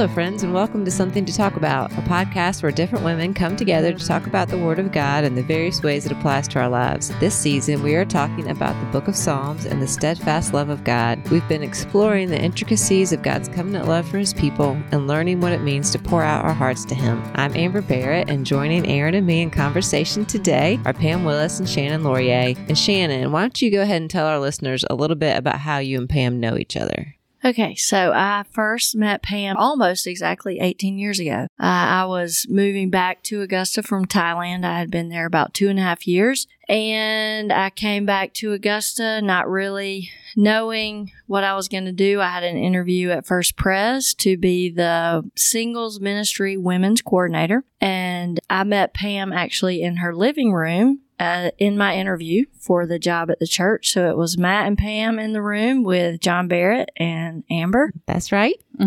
Hello, friends, and welcome to Something to Talk About, a podcast where different women come together to talk about the Word of God and the various ways it applies to our lives. This season, we are talking about the book of Psalms and the steadfast love of God. We've been exploring the intricacies of God's covenant love for His people and learning what it means to pour out our hearts to Him. I'm Amber Barrett, and joining Aaron and me in conversation today are Pam Willis and Shannon Laurier. And Shannon, why don't you go ahead and tell our listeners a little bit about how you and Pam know each other? Okay, so I first met Pam almost exactly 18 years ago. Uh, I was moving back to Augusta from Thailand. I had been there about two and a half years, and I came back to Augusta not really knowing what I was going to do. I had an interview at First Pres to be the singles ministry women's coordinator, and I met Pam actually in her living room uh, in my interview for the job at the church. So it was Matt and Pam in the room with John Barrett and Amber. That's right.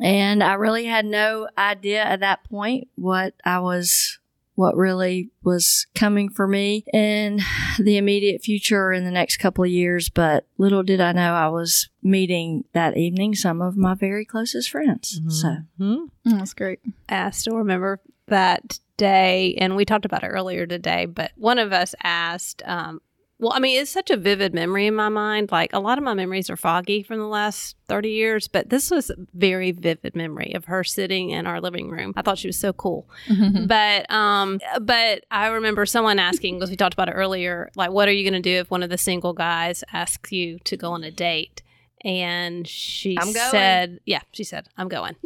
And I really had no idea at that point what I was, what really was coming for me in the immediate future in the next couple of years. But little did I know I was meeting that evening some of my very closest friends. So Hmm? That's great. I still remember that day, and we talked about it earlier today, but one of us asked, um, well, I mean, it's such a vivid memory in my mind. Like a lot of my memories are foggy from the last 30 years, but this was a very vivid memory of her sitting in our living room. I thought she was so cool. but um but I remember someone asking because we talked about it earlier, like what are you going to do if one of the single guys asks you to go on a date? And she I'm going. said, "Yeah." She said, "I'm going."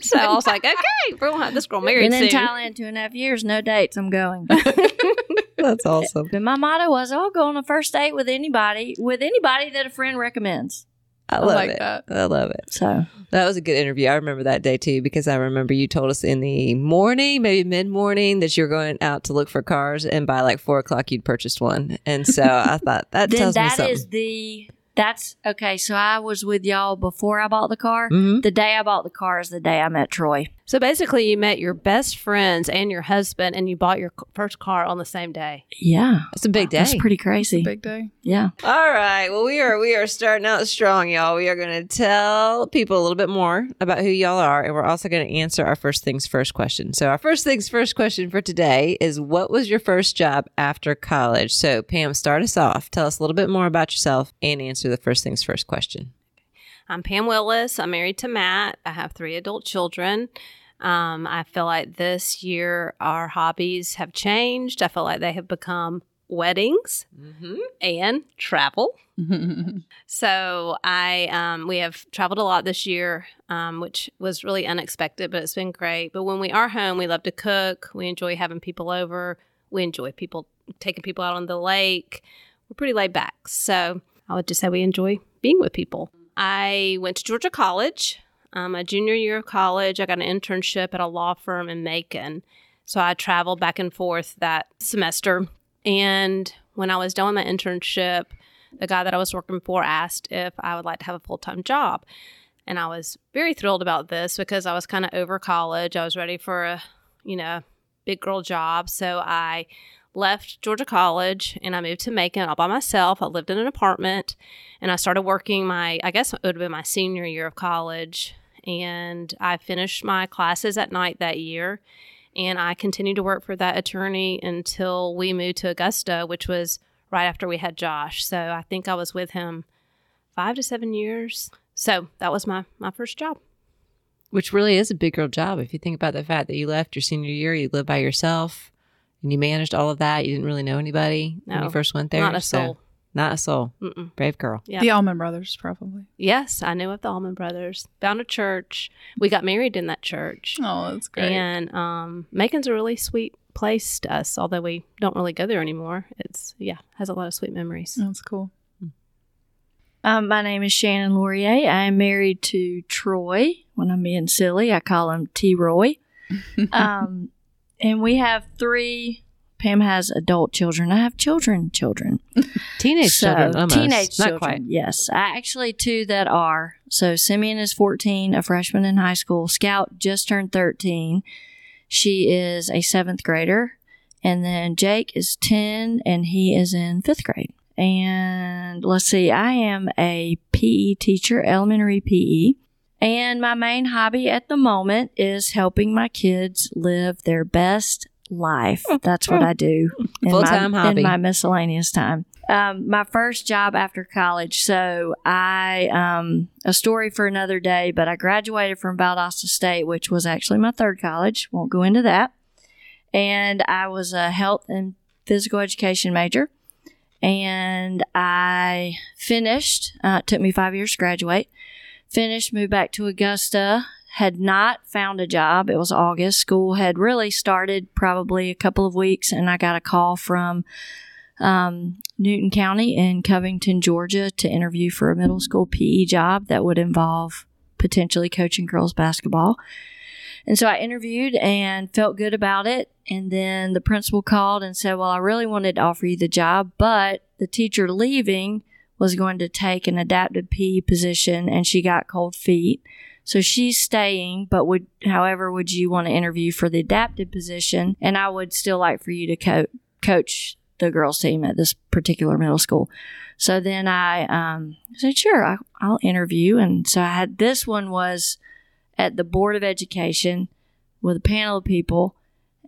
so I was like, "Okay, we're gonna have this girl married been in. Thailand two and a half years, no dates. I'm going. That's awesome. But my motto was, I'll go on a first date with anybody, with anybody that a friend recommends. I I love like it. that. I love it. So That was a good interview. I remember that day too because I remember you told us in the morning, maybe mid morning, that you were going out to look for cars, and by like four o'clock you'd purchased one. And so I thought that then tells me something. is the that's okay. So I was with y'all before I bought the car. Mhm. The day I bought the car is the day I met Troy. So basically, you met your best friends and your husband, and you bought your first car on the same day. Yeah, It's a big day. that's pretty crazy. Big day. yeah, All right. Well, we are we are starting out strong, y'all. We are going to tell people a little bit more about who y'all are, and we're also going to answer our first things first question. So, our first things first question for today is, what was your first job after college? So, Pam, start us off. Tell us a little bit more about yourself and answer the first things first question. I'm Pam Willis. I'm married to Matt. I have three adult children. Um, I feel like this year our hobbies have changed. I feel like they have become weddings Mm-hmm. and travel. So I um, we have traveled a lot this year, um, which was really unexpected, but it's been great. But when we are home, we love to cook. We enjoy having people over. We enjoy people taking people out on the lake. We're pretty laid back. So I would just say we enjoy being with people. I went to Georgia College. Um, my junior year of college, I got an internship at a law firm in Macon. So I traveled back and forth that semester. And when I was done with my internship, the guy that I was working for asked if I would like to have a full time job. And I was very thrilled about this because I was kind of over college. I was ready for a, you know, big girl job. So I left Georgia College and I moved to Macon all by myself. I lived in an apartment and I started working my, I guess it would have been my senior year of college. And I finished my classes at night that year. And I continued to work for that attorney until we moved to Augusta, which was right after we had Josh. So I think I was with him five to seven years. So that was my, my first job. Which really is a big girl job. If you think about the fact that you left your senior year, you lived by yourself and you managed all of that. You didn't really know anybody when you first went there. Not a So, soul. Not a soul. Mm-mm. Brave girl. Yeah. The Allman Brothers, probably. Yes, I knew of the Allman Brothers. Found a church. We got married in that church. Oh, that's great. And um, Macon's a really sweet place to us, although we don't really go there anymore. It's, yeah, has a lot of sweet memories. that's cool. um, my name is Shannon Laurier. I am married to Troy. When I'm being silly, I call him T. Roy. um, and we have three. Pam has adult children. I have children, children. Teenage So, children, almost. Teenage not children. quite. Yes. I actually two that are. So Simeon is 14, a freshman in high school. Scout just turned 13. She is a seventh grader. And then Jake is 10 and he is in fifth grade. And let's see, I am a PE teacher, elementary PE. And my main hobby at the moment is helping my kids live their best life. That's what I do in, Full-time my, hobby. in my miscellaneous time. Um, my first job after college. So I, um, a story for another day, but I graduated from Valdosta State, which was actually my third college. Won't go into that. And I was a health and physical education major. And I finished, uh, it took me five years to graduate finished, moved back to Augusta, had not found a job. It was August. School had really started probably a couple of weeks, and I got a call from um, Newton County in Covington, Georgia, to interview for a middle school PE job that would involve potentially coaching girls basketball. And so I interviewed and felt good about it. And then the principal called and said, Well, I really wanted to offer you the job, but the teacher leaving was going to take an adapted PE position and she got cold feet. So she's staying, but would, however, would you want to interview for the adapted position? And I would still like for you to co- coach the girls team at this particular middle school. So then I um, said, sure, I, I'll interview. And so I had this one was at the Board of Education with a panel of people.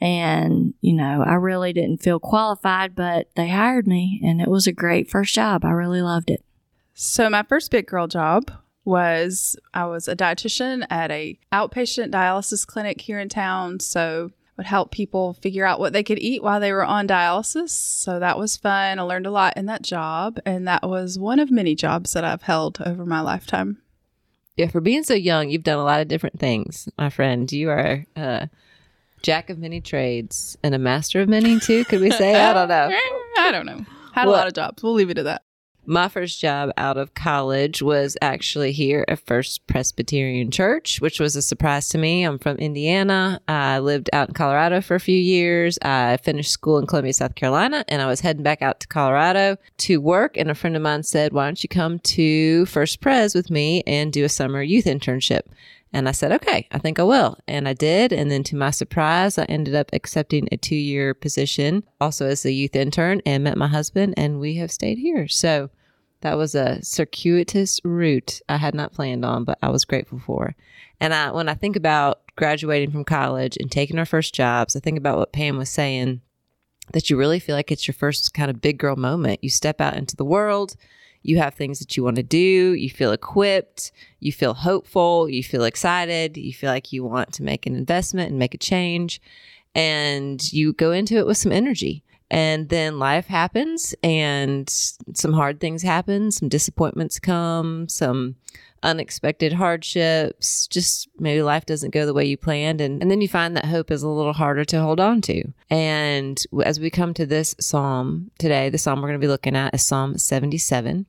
And, you know, I really didn't feel qualified, but they hired me and it was a great first job. I really loved it. So my first big girl job was I was a dietitian at a outpatient dialysis clinic here in town. So would help people figure out what they could eat while they were on dialysis. So that was fun. I learned a lot in that job, and that was one of many jobs that I've held over my lifetime. Yeah, for being so young, you've done a lot of different things, my friend. You are a jack of many trades and a master of many too. Could we say? I don't know. I don't know. Had What? a lot of jobs. We'll leave it at that. My first job out of college was actually here at First Presbyterian Church, which was a surprise to me. I'm from Indiana. I lived out in Colorado for a few years. I finished school in Columbia, South Carolina, and I was heading back out to Colorado to work. And a friend of mine said, Why don't you come to First Pres with me and do a summer youth internship? And I said, okay, I think I will. And I did. And then to my surprise, I ended up accepting a two year position also as a youth intern and met my husband, and we have stayed here. So that was a circuitous route I had not planned on, but I was grateful for. And I, when I think about graduating from college and taking our first jobs, I think about what Pam was saying that you really feel like it's your first kind of big girl moment. You step out into the world, you have things that you want to do, you feel equipped, you feel hopeful, you feel excited, you feel like you want to make an investment and make a change, and you go into it with some energy. And then life happens and some hard things happen, some disappointments come, some unexpected hardships, just maybe life doesn't go the way you planned. And, and then you find that hope is a little harder to hold on to. And as we come to this psalm today, the psalm we're going to be looking at is Psalm 77.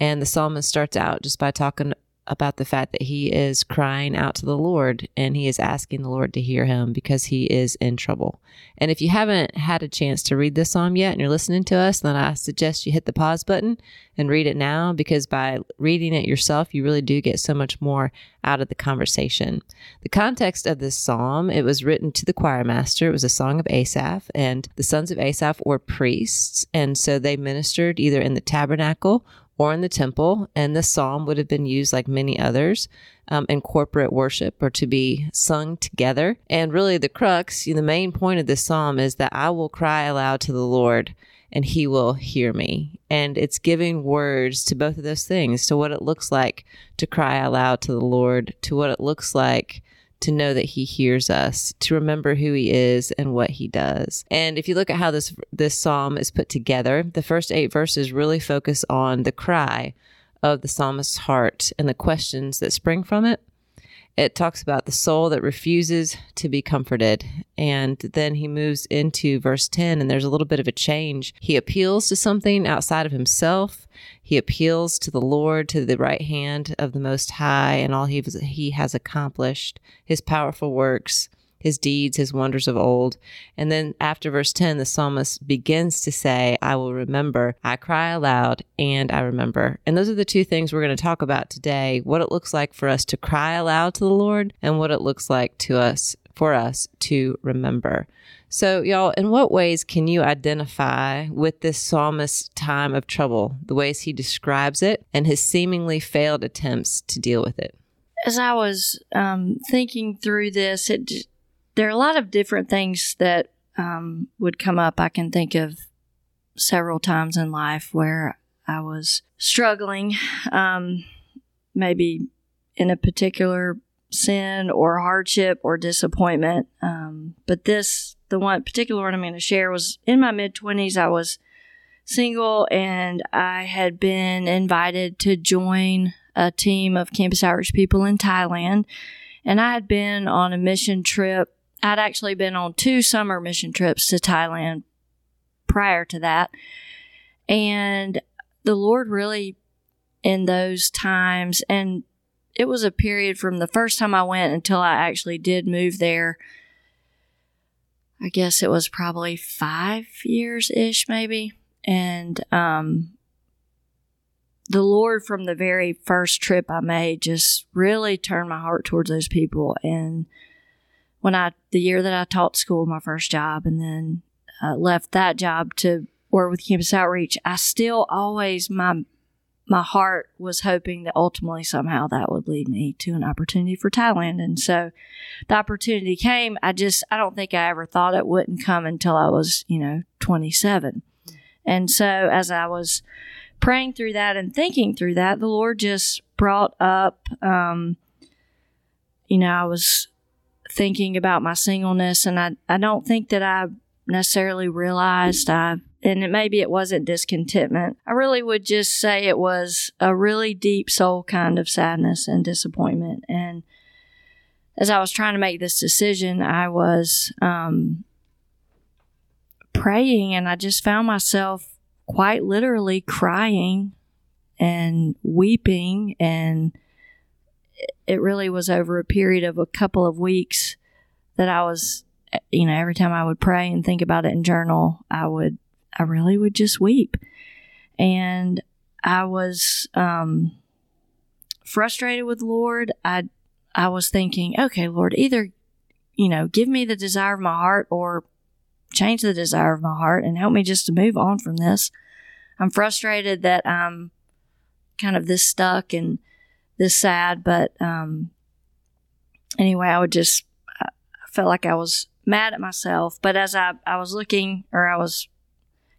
And the psalmist starts out just by talking about the fact that he is crying out to the Lord and he is asking the Lord to hear him because he is in trouble. And if you haven't had a chance to read this psalm yet and you're listening to us, then I suggest you hit the pause button and read it now because by reading it yourself, you really do get so much more out of the conversation. The context of this psalm, it was written to the choir master. It was a song of Asaph, and the sons of Asaph were priests. And so they ministered either in the tabernacle or in the temple. And this psalm would have been used, like many others, um, in corporate worship or to be sung together. And really, the crux, the main point of this psalm is that I will cry aloud to the Lord and he will hear me. And it's giving words to both of those things to what it looks like to cry aloud to the Lord, to what it looks like to know that he hears us, to remember who he is and what he does. And if you look at how this this psalm is put together, the first 8 verses really focus on the cry of the psalmist's heart and the questions that spring from it. It talks about the soul that refuses to be comforted. And then he moves into verse 10, and there's a little bit of a change. He appeals to something outside of himself. He appeals to the Lord, to the right hand of the Most High, and all he, he has accomplished, his powerful works, his deeds, his wonders of old. And then after verse 10, the psalmist begins to say, I will remember, I cry aloud, and I remember. And those are the two things we're going to talk about today what it looks like for us to cry aloud to the Lord, and what it looks like to us for us to remember. So, y'all, in what ways can you identify with this psalmist's time of trouble, the ways he describes it, and his seemingly failed attempts to deal with it? as I was um, thinking through this, it there are a lot of different things that um, would come up. I can think of several times in life where I was struggling, um, maybe in a particular sin or hardship or disappointment. Um, but this, the one particular one I'm going to share, was in my mid 20s. I was single and I had been invited to join a team of campus outreach people in Thailand. And I had been on a mission trip. I'd actually been on two summer mission trips to Thailand prior to that. And the Lord really, in those times, and it was a period from the first time I went until I actually did move there. I guess it was probably five years ish, maybe. And um, the Lord, from the very first trip I made, just really turned my heart towards those people. And when I, the year that I taught school, my first job, and then uh, left that job to work with Campus Outreach, I still always, my my heart was hoping that ultimately somehow that would lead me to an opportunity for Thailand. And so the opportunity came. I just, I don't think I ever thought it wouldn't come until I was, you know, 27. And so as I was praying through that and thinking through that, the Lord just brought up, um, you know, I was thinking about my singleness and I, I don't think that I necessarily realized I and it, maybe it wasn't discontentment. I really would just say it was a really deep soul kind of sadness and disappointment. And as I was trying to make this decision, I was um, praying and I just found myself quite literally crying and weeping. And it really was over a period of a couple of weeks that I was, you know, every time I would pray and think about it in journal, I would I really would just weep. And I was um, frustrated with Lord. I I was thinking, okay, Lord, either you know, give me the desire of my heart or change the desire of my heart and help me just to move on from this. I'm frustrated that I'm kind of this stuck and this sad, but um, anyway, I would just I felt like I was mad at myself. But as I I was looking or I was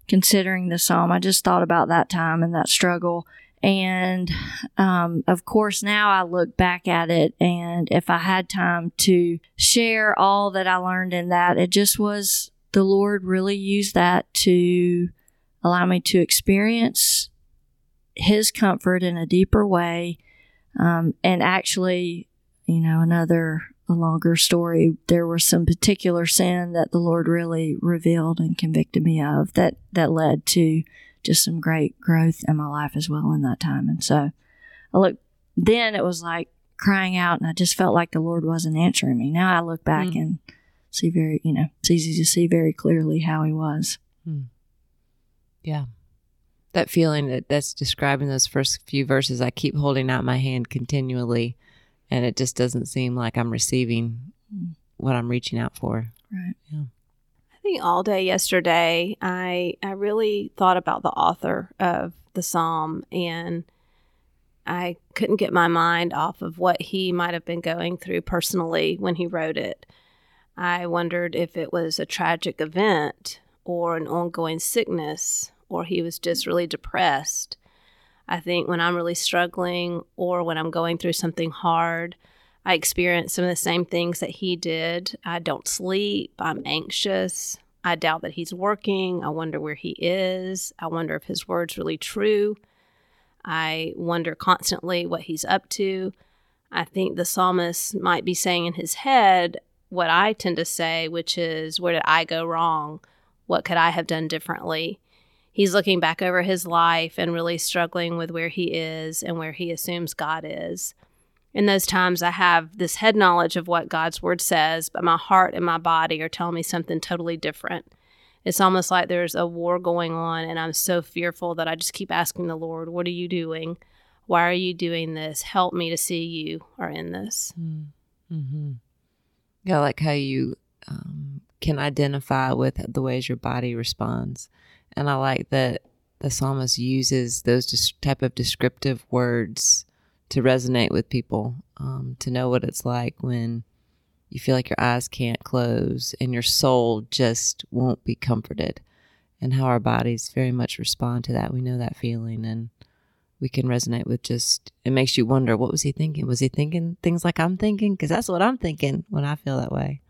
considering the psalm. I just thought about that time and that struggle. And um, of course, now I look back at it, and if I had time to share all that I learned in that, it just was the Lord really used that to allow me to experience His comfort in a deeper way. Um, and actually, you know, another a longer story, there was some particular sin that the Lord really revealed and convicted me of that that led to just some great growth in my life as well in that time. And so I look then it was like crying out and I just felt like the Lord wasn't answering me. Now I look back mm. and see very, you know, it's easy to see very clearly how he was. Mm. Yeah. That feeling that that's describing those first few verses, I keep holding out my hand continually and it just doesn't seem like I'm receiving what I'm reaching out for. Right. Yeah. I think all day yesterday, I I really thought about the author of the psalm, and I couldn't get my mind off of what he might have been going through personally when he wrote it. I wondered if it was a tragic event or an ongoing sickness, or he was just really depressed. I think when I'm really struggling or when I'm going through something hard, I experience some of the same things that he did. I don't sleep, I'm anxious. I doubt that he's working. I wonder where he is. I wonder if his word's really true. I wonder constantly what he's up to. I think the psalmist might be saying in his head what I tend to say, which is, Where did I go wrong? What could I have done differently? He's looking back over his life and really struggling with where he is and where he assumes God is. In those times, I have this head knowledge of what God's word says, but my heart and my body are telling me something totally different. It's almost like there's a war going on, and I'm so fearful that I just keep asking the Lord, What are you doing? Why are you doing this? Help me to see you are in this. Mm-hmm. Yeah, like how you um, can identify with the ways your body responds and I like that the psalmist uses those type of descriptive words to resonate with people, um, to know what it's like when you feel like your eyes can't close and your soul just won't be comforted, and how our bodies very much respond to that. We know that feeling, and we can resonate with just it makes you wonder what was he thinking? Was he thinking things like I'm thinking? Because that's what I'm thinking when I feel that way.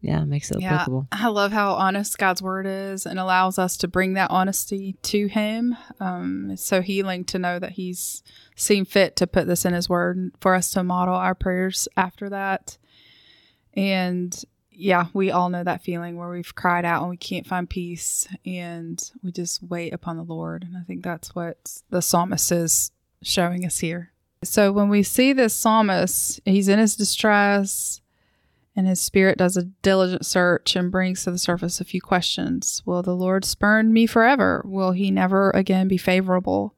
Yeah, it makes it Yeah, applicable. I love how honest God's word is and allows us to bring that honesty to Him. Um, it's so healing to know that He's seen fit to put this in His word for us to model our prayers after that. And yeah, we all know that feeling where we've cried out and we can't find peace and we just wait upon the Lord. And I think that's what the psalmist is showing us here. So when we see this psalmist, he's in his distress and his spirit does a diligent search and brings to the surface a few questions. Will the Lord spurn me forever? Will he never again be favorable?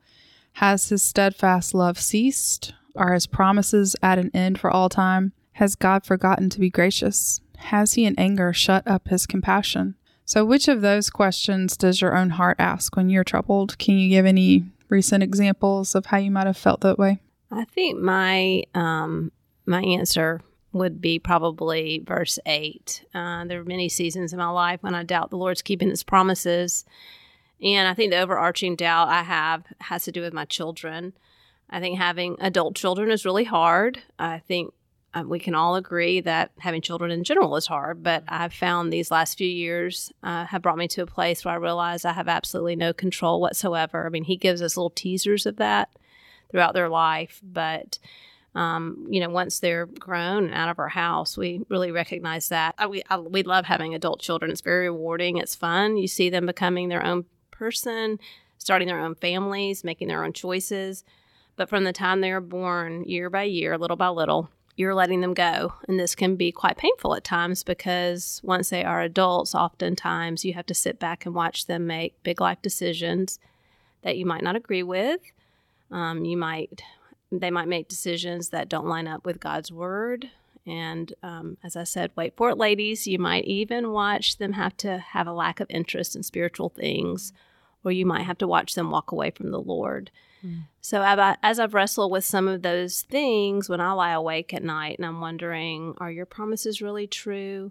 Has his steadfast love ceased? Are his promises at an end for all time? Has God forgotten to be gracious? Has he in anger shut up his compassion? So, which of those questions does your own heart ask when you're troubled? Can you give any recent examples of how you might have felt that way? I think my um, my answer would be probably verse eight. Uh, there are many seasons in my life when I doubt the Lord's keeping His promises, and I think the overarching doubt I have has to do with my children. I think having adult children is really hard. I think uh, we can all agree that having children in general is hard, but I've found these last few years uh, have brought me to a place where I realize I have absolutely no control whatsoever. I mean, He gives us little teasers of that throughout their life, but um, you know, once they're grown and out of our house, we really recognize that. I, we I, we love having adult children. It's very rewarding. It's fun. You see them becoming their own person, starting their own families, making their own choices. But from the time they are born, year by year, little by little, you're letting them go. And this can be quite painful at times because once they are adults, oftentimes you have to sit back and watch them make big life decisions that you might not agree with. Um, you might, they might make decisions that don't line up with God's word. And um, as I said, wait for it, ladies. You might even watch them have to have a lack of interest in spiritual things, or you might have to watch them walk away from the Lord. So as I've wrestled with some of those things when I lie awake at night and I'm wondering, are your promises really true?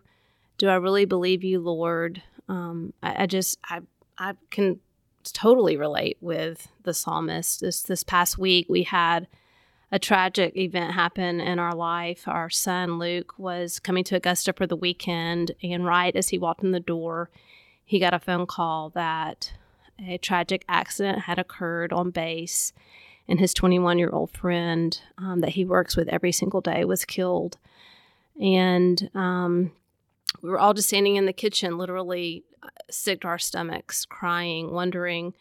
Do I really believe you, Lord? Um, I, I just I I can totally relate with the psalmist. This this past week we had a tragic event happen in our life. Our son Luke was coming to Augusta for the weekend, and right as he walked in the door, he got a phone call that a tragic accident had occurred on base, and his 21 year old friend um, that he works with every single day was killed. And um, we were all just standing in the kitchen, literally uh, sick to our stomachs, crying, wondering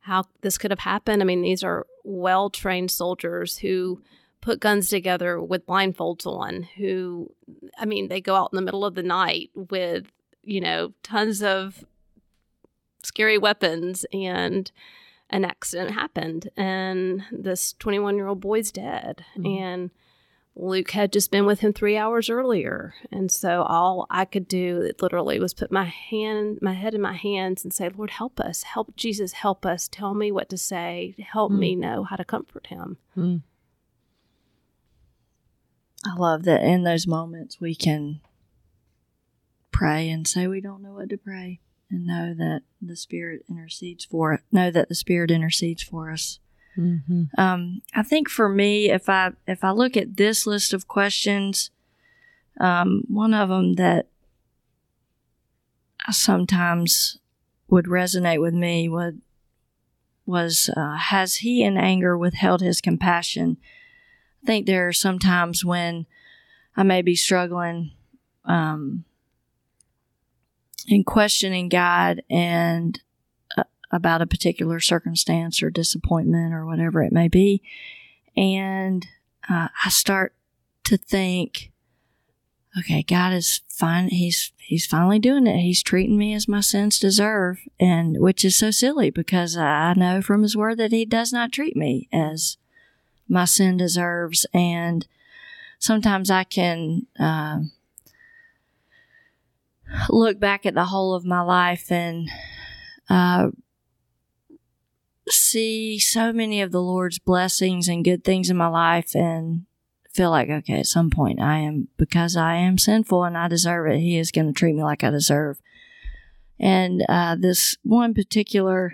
how this could have happened. I mean, these are well trained soldiers who put guns together with blindfolds on, who, I mean, they go out in the middle of the night with, you know, tons of scary weapons and an accident happened and this 21 year old boy's dead mm-hmm. and luke had just been with him three hours earlier and so all i could do literally was put my hand my head in my hands and say lord help us help jesus help us tell me what to say help me know how to comfort him Mm. I love that in those moments we can pray and say we don't know what to pray and know that the Spirit intercedes for it. Know that the Spirit intercedes for us. Mm-hmm. Um, I think for me, if I if I look at this list of questions, um, one of them that I sometimes would resonate with me would was uh, has he in anger withheld his compassion? I think there are some times when I may be struggling um, in questioning God and about a particular circumstance or disappointment or whatever it may be. And uh, I start to think, okay, God is fine. He's He's finally doing it. He's treating me as my sins deserve, and which is so silly because I know from His Word that He does not treat me as my sin deserves. And sometimes I can uh, look back at the whole of my life and uh, see so many of the Lord's blessings and good things in my life and feel like, okay, at some point I am, because I am sinful and I deserve it, He is going to treat me like I deserve. And uh, this one particular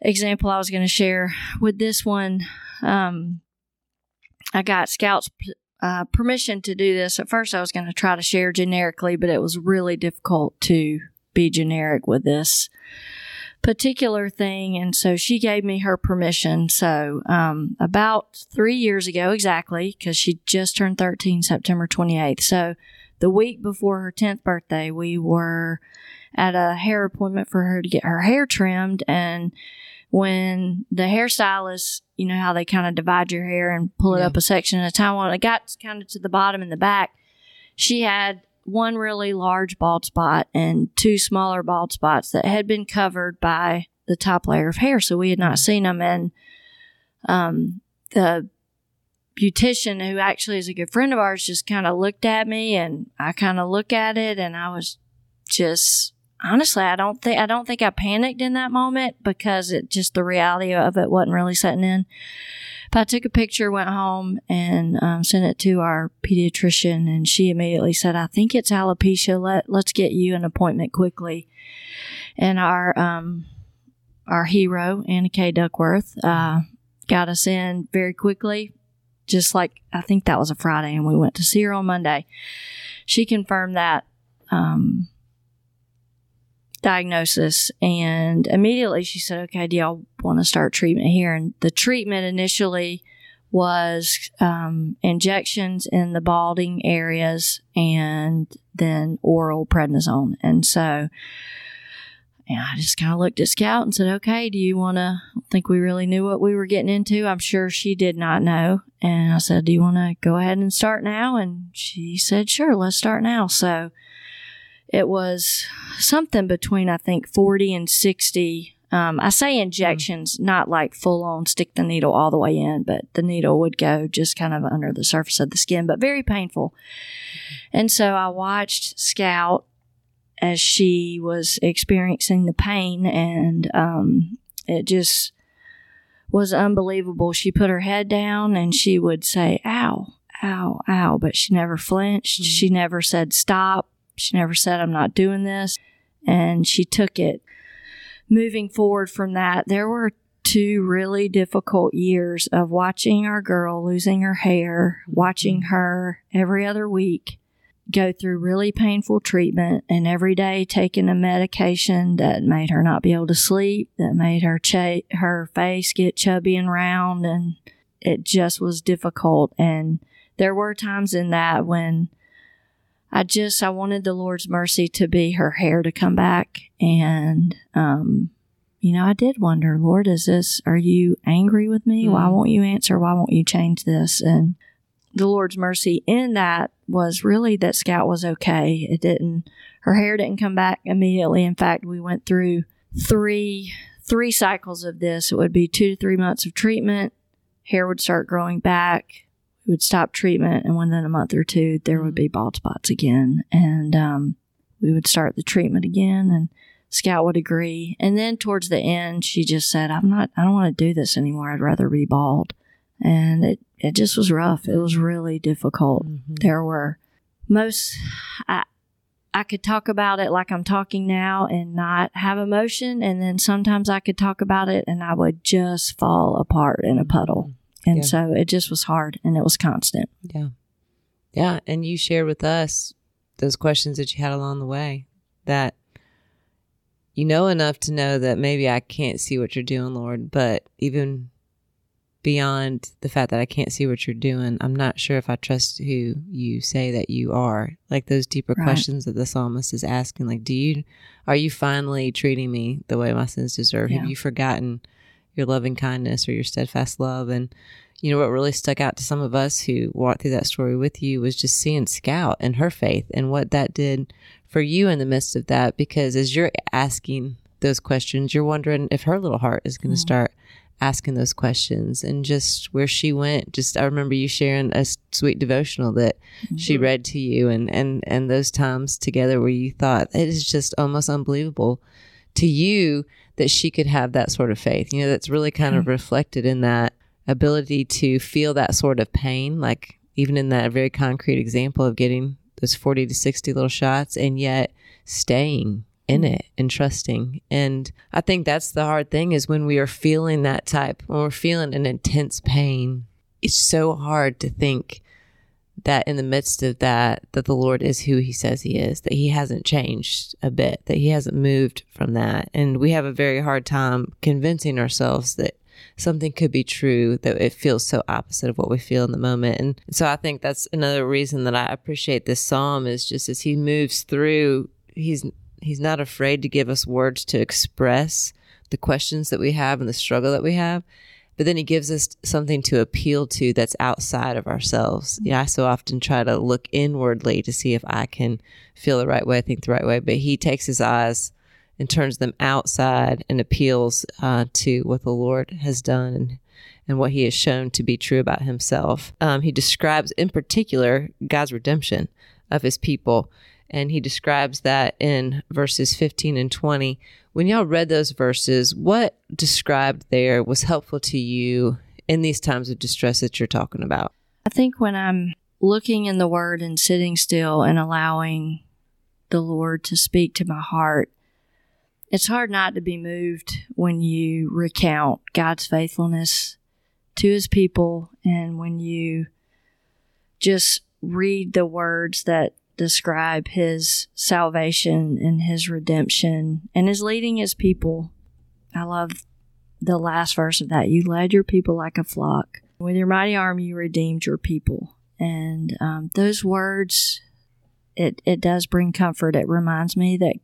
example I was going to share with this one, um, I got Scouts uh, permission to do this. At first, I was going to try to share generically, but it was really difficult to be generic with this particular thing. And so she gave me her permission. So, um, about three years ago, exactly, because she just turned 13 September 28th. So, the week before her 10th birthday, we were at a hair appointment for her to get her hair trimmed. And when the hairstylist, you know how they kind of divide your hair and pull it Yeah. up a section at a time, when it got kind of to the bottom and the back, she had one really large bald spot and two smaller bald spots that had been covered by the top layer of hair. So we had not seen them. And um, the beautician, who actually is a good friend of ours, just kind of looked at me and I kind of look at it and I was just honestly, I don't think I don't think I panicked in that moment because it just the reality of it wasn't really setting in. But I took a picture, went home, and um, sent it to our pediatrician, and she immediately said, "I think it's alopecia. Let let's get you an appointment quickly." And our um, our hero, Anna K. Duckworth, uh, got us in very quickly. Just like I think that was a Friday, and we went to see her on Monday. She confirmed that um, diagnosis, and immediately she said, "Okay, do y'all want to start treatment here?" And the treatment initially was um, injections in the balding areas and then oral prednisone. And so I just kind of looked at Scout and said, okay, do you want to I think we really knew what we were getting into? I'm sure she did not know. And I said, do you want to go ahead and start now? And she said, sure, let's start now. So it was something between, I think, 40 and 60 um, I say injections, not like full on stick the needle all the way in, but the needle would go just kind of under the surface of the skin, but very painful. And so I watched Scout as she was experiencing the pain, and um, it just was unbelievable. She put her head down and she would say, ow, ow, ow, but she never flinched. Mhm. She never said stop. She never said, I'm not doing this. And she took it. Moving forward from that, there were two really difficult years of watching our girl losing her hair, watching mm-hmm. her every other week go through really painful treatment and every day taking a medication that made her not be able to sleep, that made her cha- her face get chubby and round and it just was difficult. And there were times in that when I just I wanted the Lord's mercy to be her hair to come back. And um you know I did wonder Lord is this are you angry with me? Why Mm. won't you answer? Why won't you change this? And the Lord's mercy in that was really that Scout was okay. It didn't her hair didn't come back immediately. In fact we went through three three cycles of this. It would be 2 to 3 months of treatment. Hair would start growing back we would stop treatment and within a month or two there would be bald spots again. And um, we would start the treatment again and scout would agree. And then towards the end she just said i'm not i don't want to do this anymore. I'd rather be bald. And it, it just was rough. It was really difficult. Mhm. there were most I I could talk about it like I'm talking now and not have emotion and then sometimes I could talk about it and I would just fall apart in a puddle. And Yeah. so it just was hard and it was constant. Yeah. Yeah. And you shared with us those questions that you had along the way that you know enough to know that maybe I can't see what you're doing, Lord, but even beyond the fact that I can't see what you're doing, I'm not sure if I trust who you say that you are. Like those deeper Right. questions that the psalmist is asking, like, do you, are you finally treating me the way my sins deserve? Yeah. Have you forgotten your loving kindness or your steadfast love? And, you know, what really stuck out to some of us who walked through that story with you was just seeing Scout and her faith and what that did for you in the midst of that. Because as you're asking those questions, you're wondering if her little heart is going to Mhm. start asking those questions and just where she went. Just, I remember you sharing a sweet devotional that she Mm-hmm. read to you and, and, and those times together where you thought it is just almost unbelievable to you that she could have that sort of faith. You know, that's really kind of mm-hmm. reflected in that ability to feel that sort of pain, like even in that very concrete example of getting those 40 to 60 little shots and yet staying in mm-hmm. it and trusting. And I think that's the hard thing is when we are feeling that type, when we're feeling an intense pain, it's so hard to think that in the midst of that that the lord is who he says he is that he hasn't changed a bit that he hasn't moved from that. And we have a very hard time convincing ourselves that something could be true that it feels so opposite of what we feel in the moment. And so i think that's another reason that i appreciate this psalm is just as he moves through he's he's not afraid to give us words to express the questions that we have and the struggle that we have but then he gives us something to appeal to that's outside of ourselves. Yeah, I so often try to look inwardly to see if I can feel the right way, think the right way, but he takes his eyes and turns them outside and appeals uh, to what the Lord has done and, and what he has shown to be true about himself. Um, he describes, in particular, God's redemption of his people. And he describes that in verses 15 and 20 when y'all read those verses, what described there was helpful to you in these times of distress that you're talking about? I think when I'm looking in the Word and sitting still and allowing the Lord to speak to my heart, it's hard not to be moved when you recount God's faithfulness to His people and when you just read the words that describe his salvation and his redemption and his leading his people. I love the last verse of that. You led your people like a flock. With your mighty arm, you redeemed your people. And um, those words, it, it does bring comfort. It reminds me that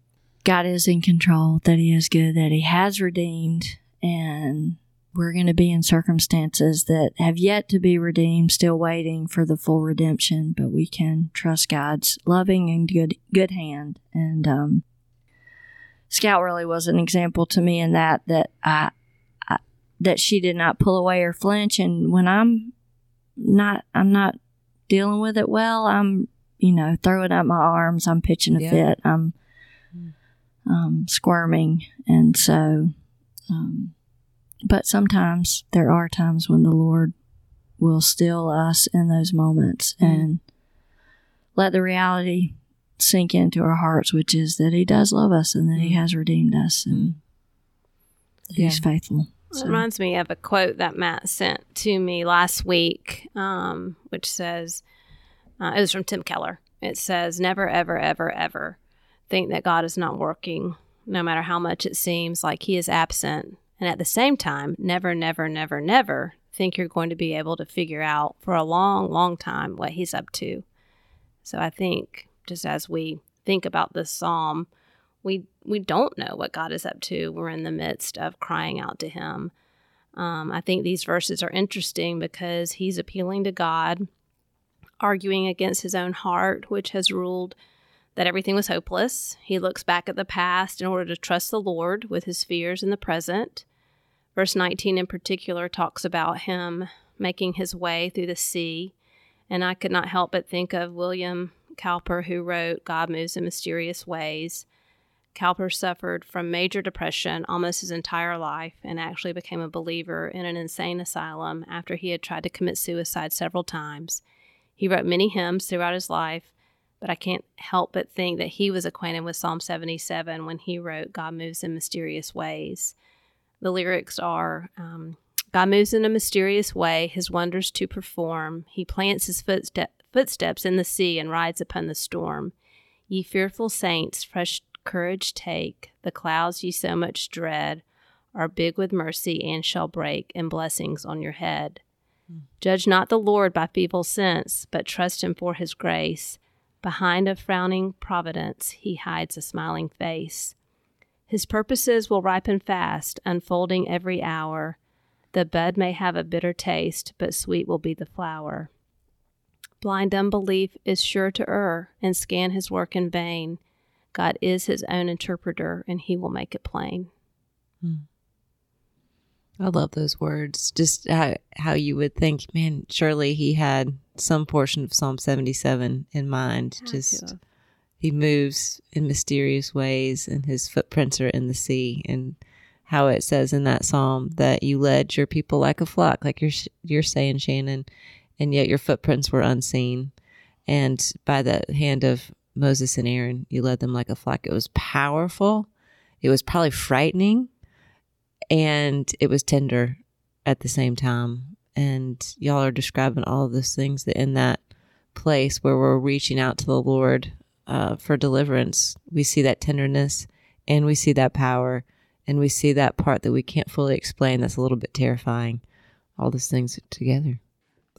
God is in control, that He is good, that He has redeemed, and we're going to be in circumstances that have yet to be redeemed, still waiting for the full redemption, but we can trust God's loving and good good hand. And um, Scout really was an example to me in that that I, I that she did not pull away or flinch. And when I'm not I'm not dealing with it well, I'm you know throwing up my arms, I'm pitching a yeah. fit, I'm um, squirming, and so. Um, but sometimes there are times when the Lord will still us in those moments mm-hmm. and let the reality sink into our hearts, which is that He does love us and that He mm-hmm. has redeemed us and mm-hmm. He's faithful. So. It reminds me of a quote that Matt sent to me last week, um, which says, uh, it was from Tim Keller. It says, Never, ever, ever, ever think that God is not working, no matter how much it seems like He is absent. And at the same time, never, never, never, never think you're going to be able to figure out for a long, long time what he's up to. So I think just as we think about this psalm, we we don't know what God is up to. We're in the midst of crying out to Him. Um, I think these verses are interesting because he's appealing to God, arguing against his own heart, which has ruled that everything was hopeless. He looks back at the past in order to trust the Lord with his fears in the present. Verse 19 in particular talks about him making his way through the sea. And I could not help but think of William Cowper, who wrote God Moves in Mysterious Ways. Cowper suffered from major depression almost his entire life and actually became a believer in an insane asylum after he had tried to commit suicide several times. He wrote many hymns throughout his life, but I can't help but think that he was acquainted with Psalm 77 when he wrote God Moves in Mysterious Ways. The lyrics are um, God moves in a mysterious way, his wonders to perform. He plants his footste- footsteps in the sea and rides upon the storm. Ye fearful saints, fresh courage take. The clouds ye so much dread are big with mercy and shall break in blessings on your head. Mm. Judge not the Lord by feeble sense, but trust him for his grace. Behind a frowning providence, he hides a smiling face. His purposes will ripen fast, unfolding every hour. The bud may have a bitter taste, but sweet will be the flower. Blind unbelief is sure to err and scan his work in vain. God is his own interpreter, and he will make it plain. Hmm. I love those words. Just how, how you would think, man, surely he had some portion of Psalm 77 in mind. Just he moves in mysterious ways and his footprints are in the sea and how it says in that psalm that you led your people like a flock, like you're you're saying, Shannon, and yet your footprints were unseen, and by the hand of Moses and Aaron, you led them like a flock. It was powerful. It was probably frightening, and it was tender at the same time. And y'all are describing all of those things that in that place where we're reaching out to the Lord uh, for deliverance, we see that tenderness and we see that power and we see that part that we can't fully explain that's a little bit terrifying. All those things together.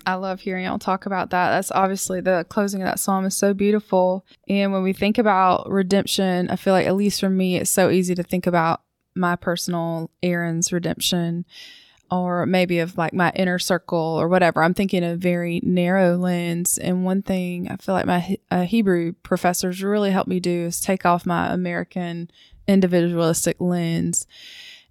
I love hearing y'all talk about that. That's obviously the closing of that psalm is so beautiful. And when we think about redemption, I feel like, at least for me, it's so easy to think about my personal Aaron's redemption or maybe of like my inner circle or whatever. I'm thinking a very narrow lens. And one thing I feel like my uh, Hebrew professors really helped me do is take off my American individualistic lens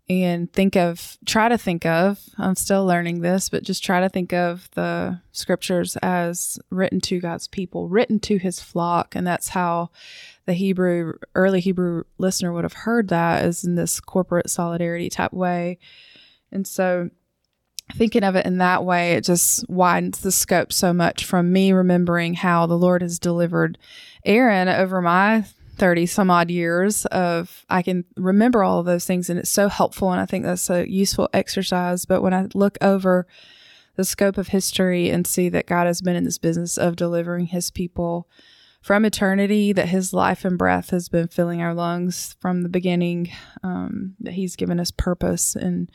and think of, try to think of, I'm still learning this, but just try to think of the scriptures as written to God's people, written to his flock. And that's how the Hebrew, early Hebrew listener would have heard that is in this corporate solidarity type way. And so thinking of it in that way, it just widens the scope so much from me remembering how the Lord has delivered Aaron over my 30 some odd years of I can remember all of those things and it's so helpful and I think that's a useful exercise but when I look over the scope of history and see that God has been in this business of delivering his people from eternity that his life and breath has been filling our lungs from the beginning um, that he's given us purpose and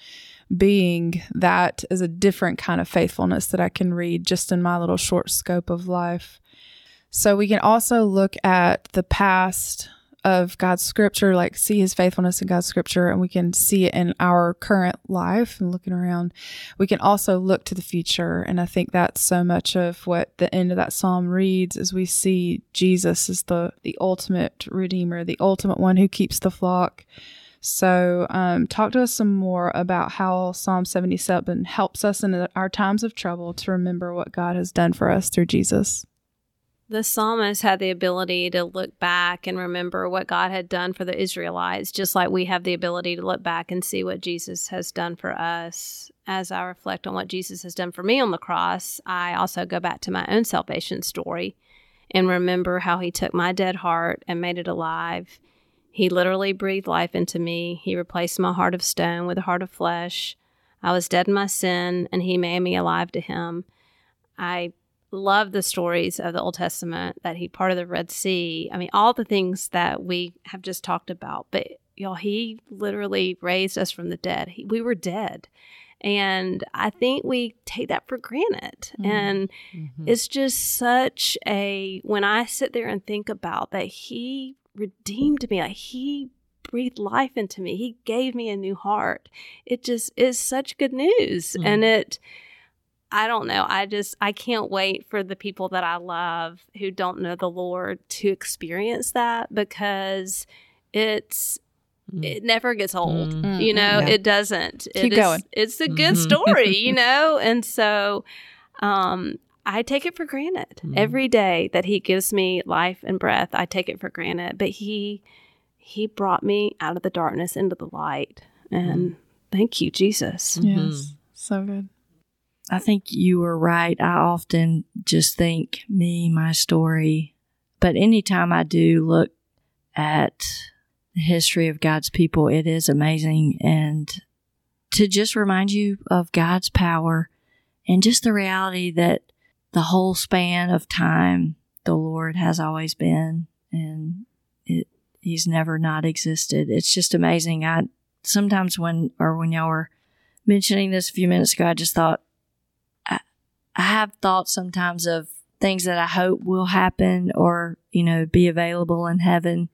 being. That is a different kind of faithfulness that I can read just in my little short scope of life. So we can also look at the past of God's scripture, like see his faithfulness in God's scripture, and we can see it in our current life and looking around. We can also look to the future. And I think that's so much of what the end of that psalm reads as we see Jesus as the, the ultimate redeemer, the ultimate one who keeps the flock. So, um, talk to us some more about how Psalm 77 helps us in our times of trouble to remember what God has done for us through Jesus the psalmist had the ability to look back and remember what God had done for the Israelites, just like we have the ability to look back and see what Jesus has done for us. As I reflect on what Jesus has done for me on the cross, I also go back to my own salvation story and remember how he took my dead heart and made it alive. He literally breathed life into me. He replaced my heart of stone with a heart of flesh. I was dead in my sin, and he made me alive to him. I love the stories of the Old Testament that he parted the Red Sea. I mean, all the things that we have just talked about. But y'all, he literally raised us from the dead. He, we were dead. And I think we take that for granted. Mm-hmm. And mm-hmm. it's just such a, when I sit there and think about that, he redeemed me, like he breathed life into me, he gave me a new heart. It just is such good news. Mm-hmm. And it, I don't know. I just I can't wait for the people that I love who don't know the Lord to experience that because it's mm. it never gets old. Mm. You know, yeah. it doesn't. Keep it going. Is, it's a good mm-hmm. story, you know? And so um I take it for granted mm. every day that he gives me life and breath. I take it for granted, but he he brought me out of the darkness into the light. And mm. thank you, Jesus. Yes. Mm-hmm. So good. I think you were right. I often just think me, my story. But anytime I do look at the history of God's people, it is amazing. And to just remind you of God's power and just the reality that the whole span of time, the Lord has always been and it, he's never not existed. It's just amazing. I sometimes when, or when y'all were mentioning this a few minutes ago, I just thought, I have thoughts sometimes of things that I hope will happen or, you know, be available in heaven.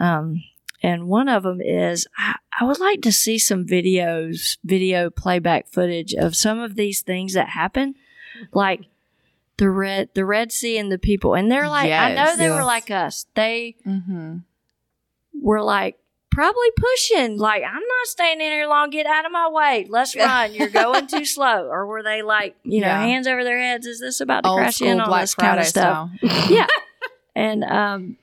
Um, and one of them is I, I would like to see some videos, video playback footage of some of these things that happen, like the red, the Red Sea and the people. And they're like, yes, I know they yes. were like us. They mm-hmm. were like probably pushing. Like, I'm not staying in here long. Get out of my way. Let's run. You're going too slow. Or were they like, you know, yeah. hands over their heads? Is this about to Old crash in on Black this Friday kind of stuff? yeah. And um,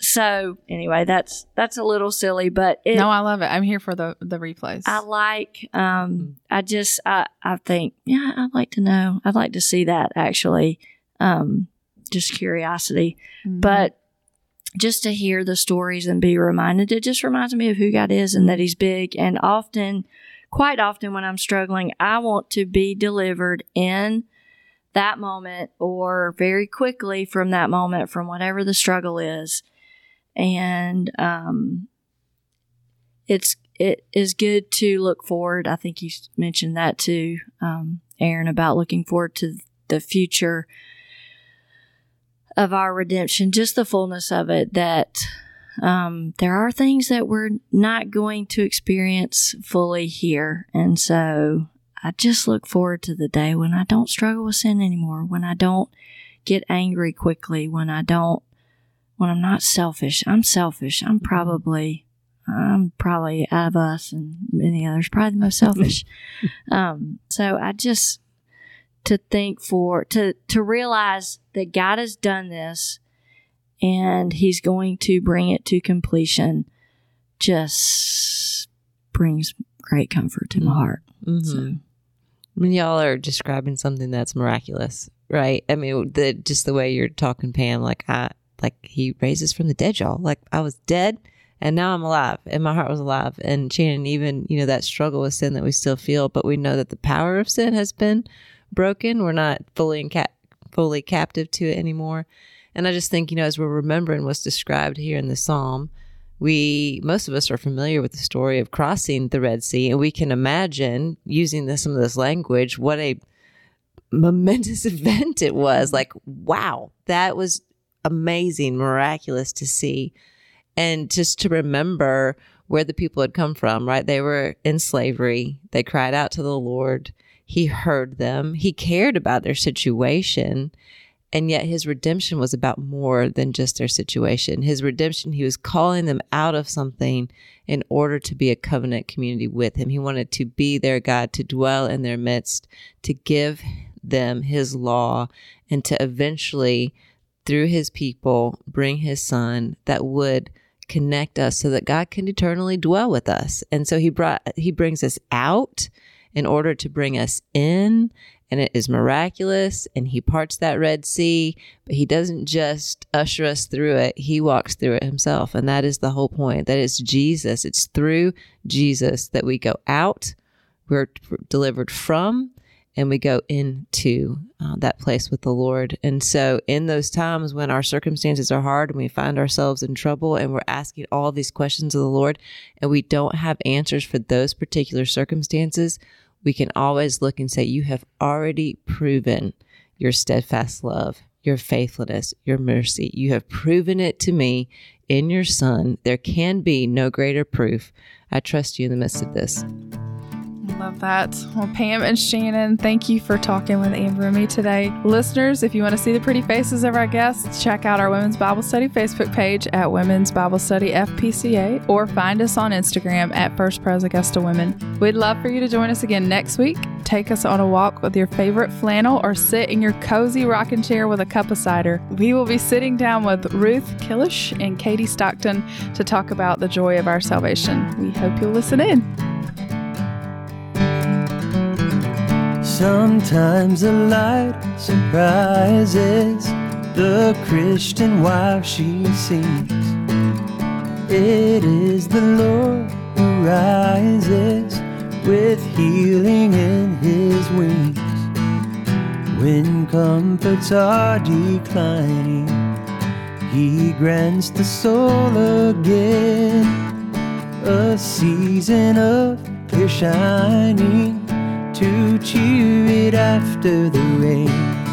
so anyway, that's that's a little silly, but it, no, I love it. I'm here for the the replays. I like. Um, I just I I think yeah, I'd like to know. I'd like to see that actually. Um, just curiosity, Mhm. but just to hear the stories and be reminded, it just reminds me of who God is and that He's big. And often, quite often, when I'm struggling, I want to be delivered in that moment or very quickly from that moment, from whatever the struggle is. And um, it's it is good to look forward. I think you mentioned that too, um, Aaron, about looking forward to the future of our redemption, just the fullness of it. That um, there are things that we're not going to experience fully here, and so I just look forward to the day when I don't struggle with sin anymore, when I don't get angry quickly, when I don't, when I'm not selfish. I'm selfish. I'm probably, I'm probably out of us and many others, probably the most selfish. um, so I just, to think for, to, to realize that God has done this and he's going to bring it to completion just brings great comfort to my Mhm. heart. Mhm. So. I mean, y'all are describing something that's miraculous, right? I mean, the just the way you're talking, Pam, like I like he raises from the dead, y'all. Like I was dead and now I'm alive and my heart was alive. And Shannon, even, you know, that struggle with sin that we still feel, but we know that the power of sin has been broken. We're not fully in cap- fully captive to it anymore. And I just think, you know, as we're remembering what's described here in the Psalm, we most of us are familiar with the story of crossing the Red Sea, and we can imagine using this, some of this language what a momentous event it was. Like, wow, that was amazing, miraculous to see, and just to remember where the people had come from. Right, they were in slavery. They cried out to the Lord. He heard them. He cared about their situation. And yet his redemption was about more than just their situation. His redemption, he was calling them out of something in order to be a covenant community with him. He wanted to be their God, to dwell in their midst, to give them his law, and to eventually, through his people, bring his son that would connect us so that God can eternally dwell with us. And so he brought he brings us out in order to bring us in and it is miraculous and he parts that red sea but he doesn't just usher us through it he walks through it himself. And that is the whole point. That is jesus. It's through jesus that we go out. We're delivered from and we go into uh, that place with the lord and so in those times when our circumstances are hard and we find ourselves in trouble and we're asking all these questions of the lord and we don't have answers for those particular circumstances we can always look and say, You have already proven your steadfast love, your faithfulness, your mercy. You have proven it to me in your Son. There can be no greater proof. I trust you in the midst of this. Love that. Well, Pam and Shannon, thank you for talking with Amber and me today. Listeners, if you want to see the pretty faces of our guests, check out our Women's Bible Study Facebook page at Women's Bible Study FPCA or find us on Instagram at First Pres Augusta Women. We'd love for you to join us again next week. Take us on a walk with your favorite flannel or sit in your cozy rocking chair with a cup of cider. We will be sitting down with Ruth Killish and Katie Stockton to talk about the joy of our salvation. We hope you'll listen in. Sometimes the light surprises the Christian wife she sees. It is the Lord who rises with healing in his wings. When comforts are declining, he grants the soul again a season of clear shining to cheer it after the rain.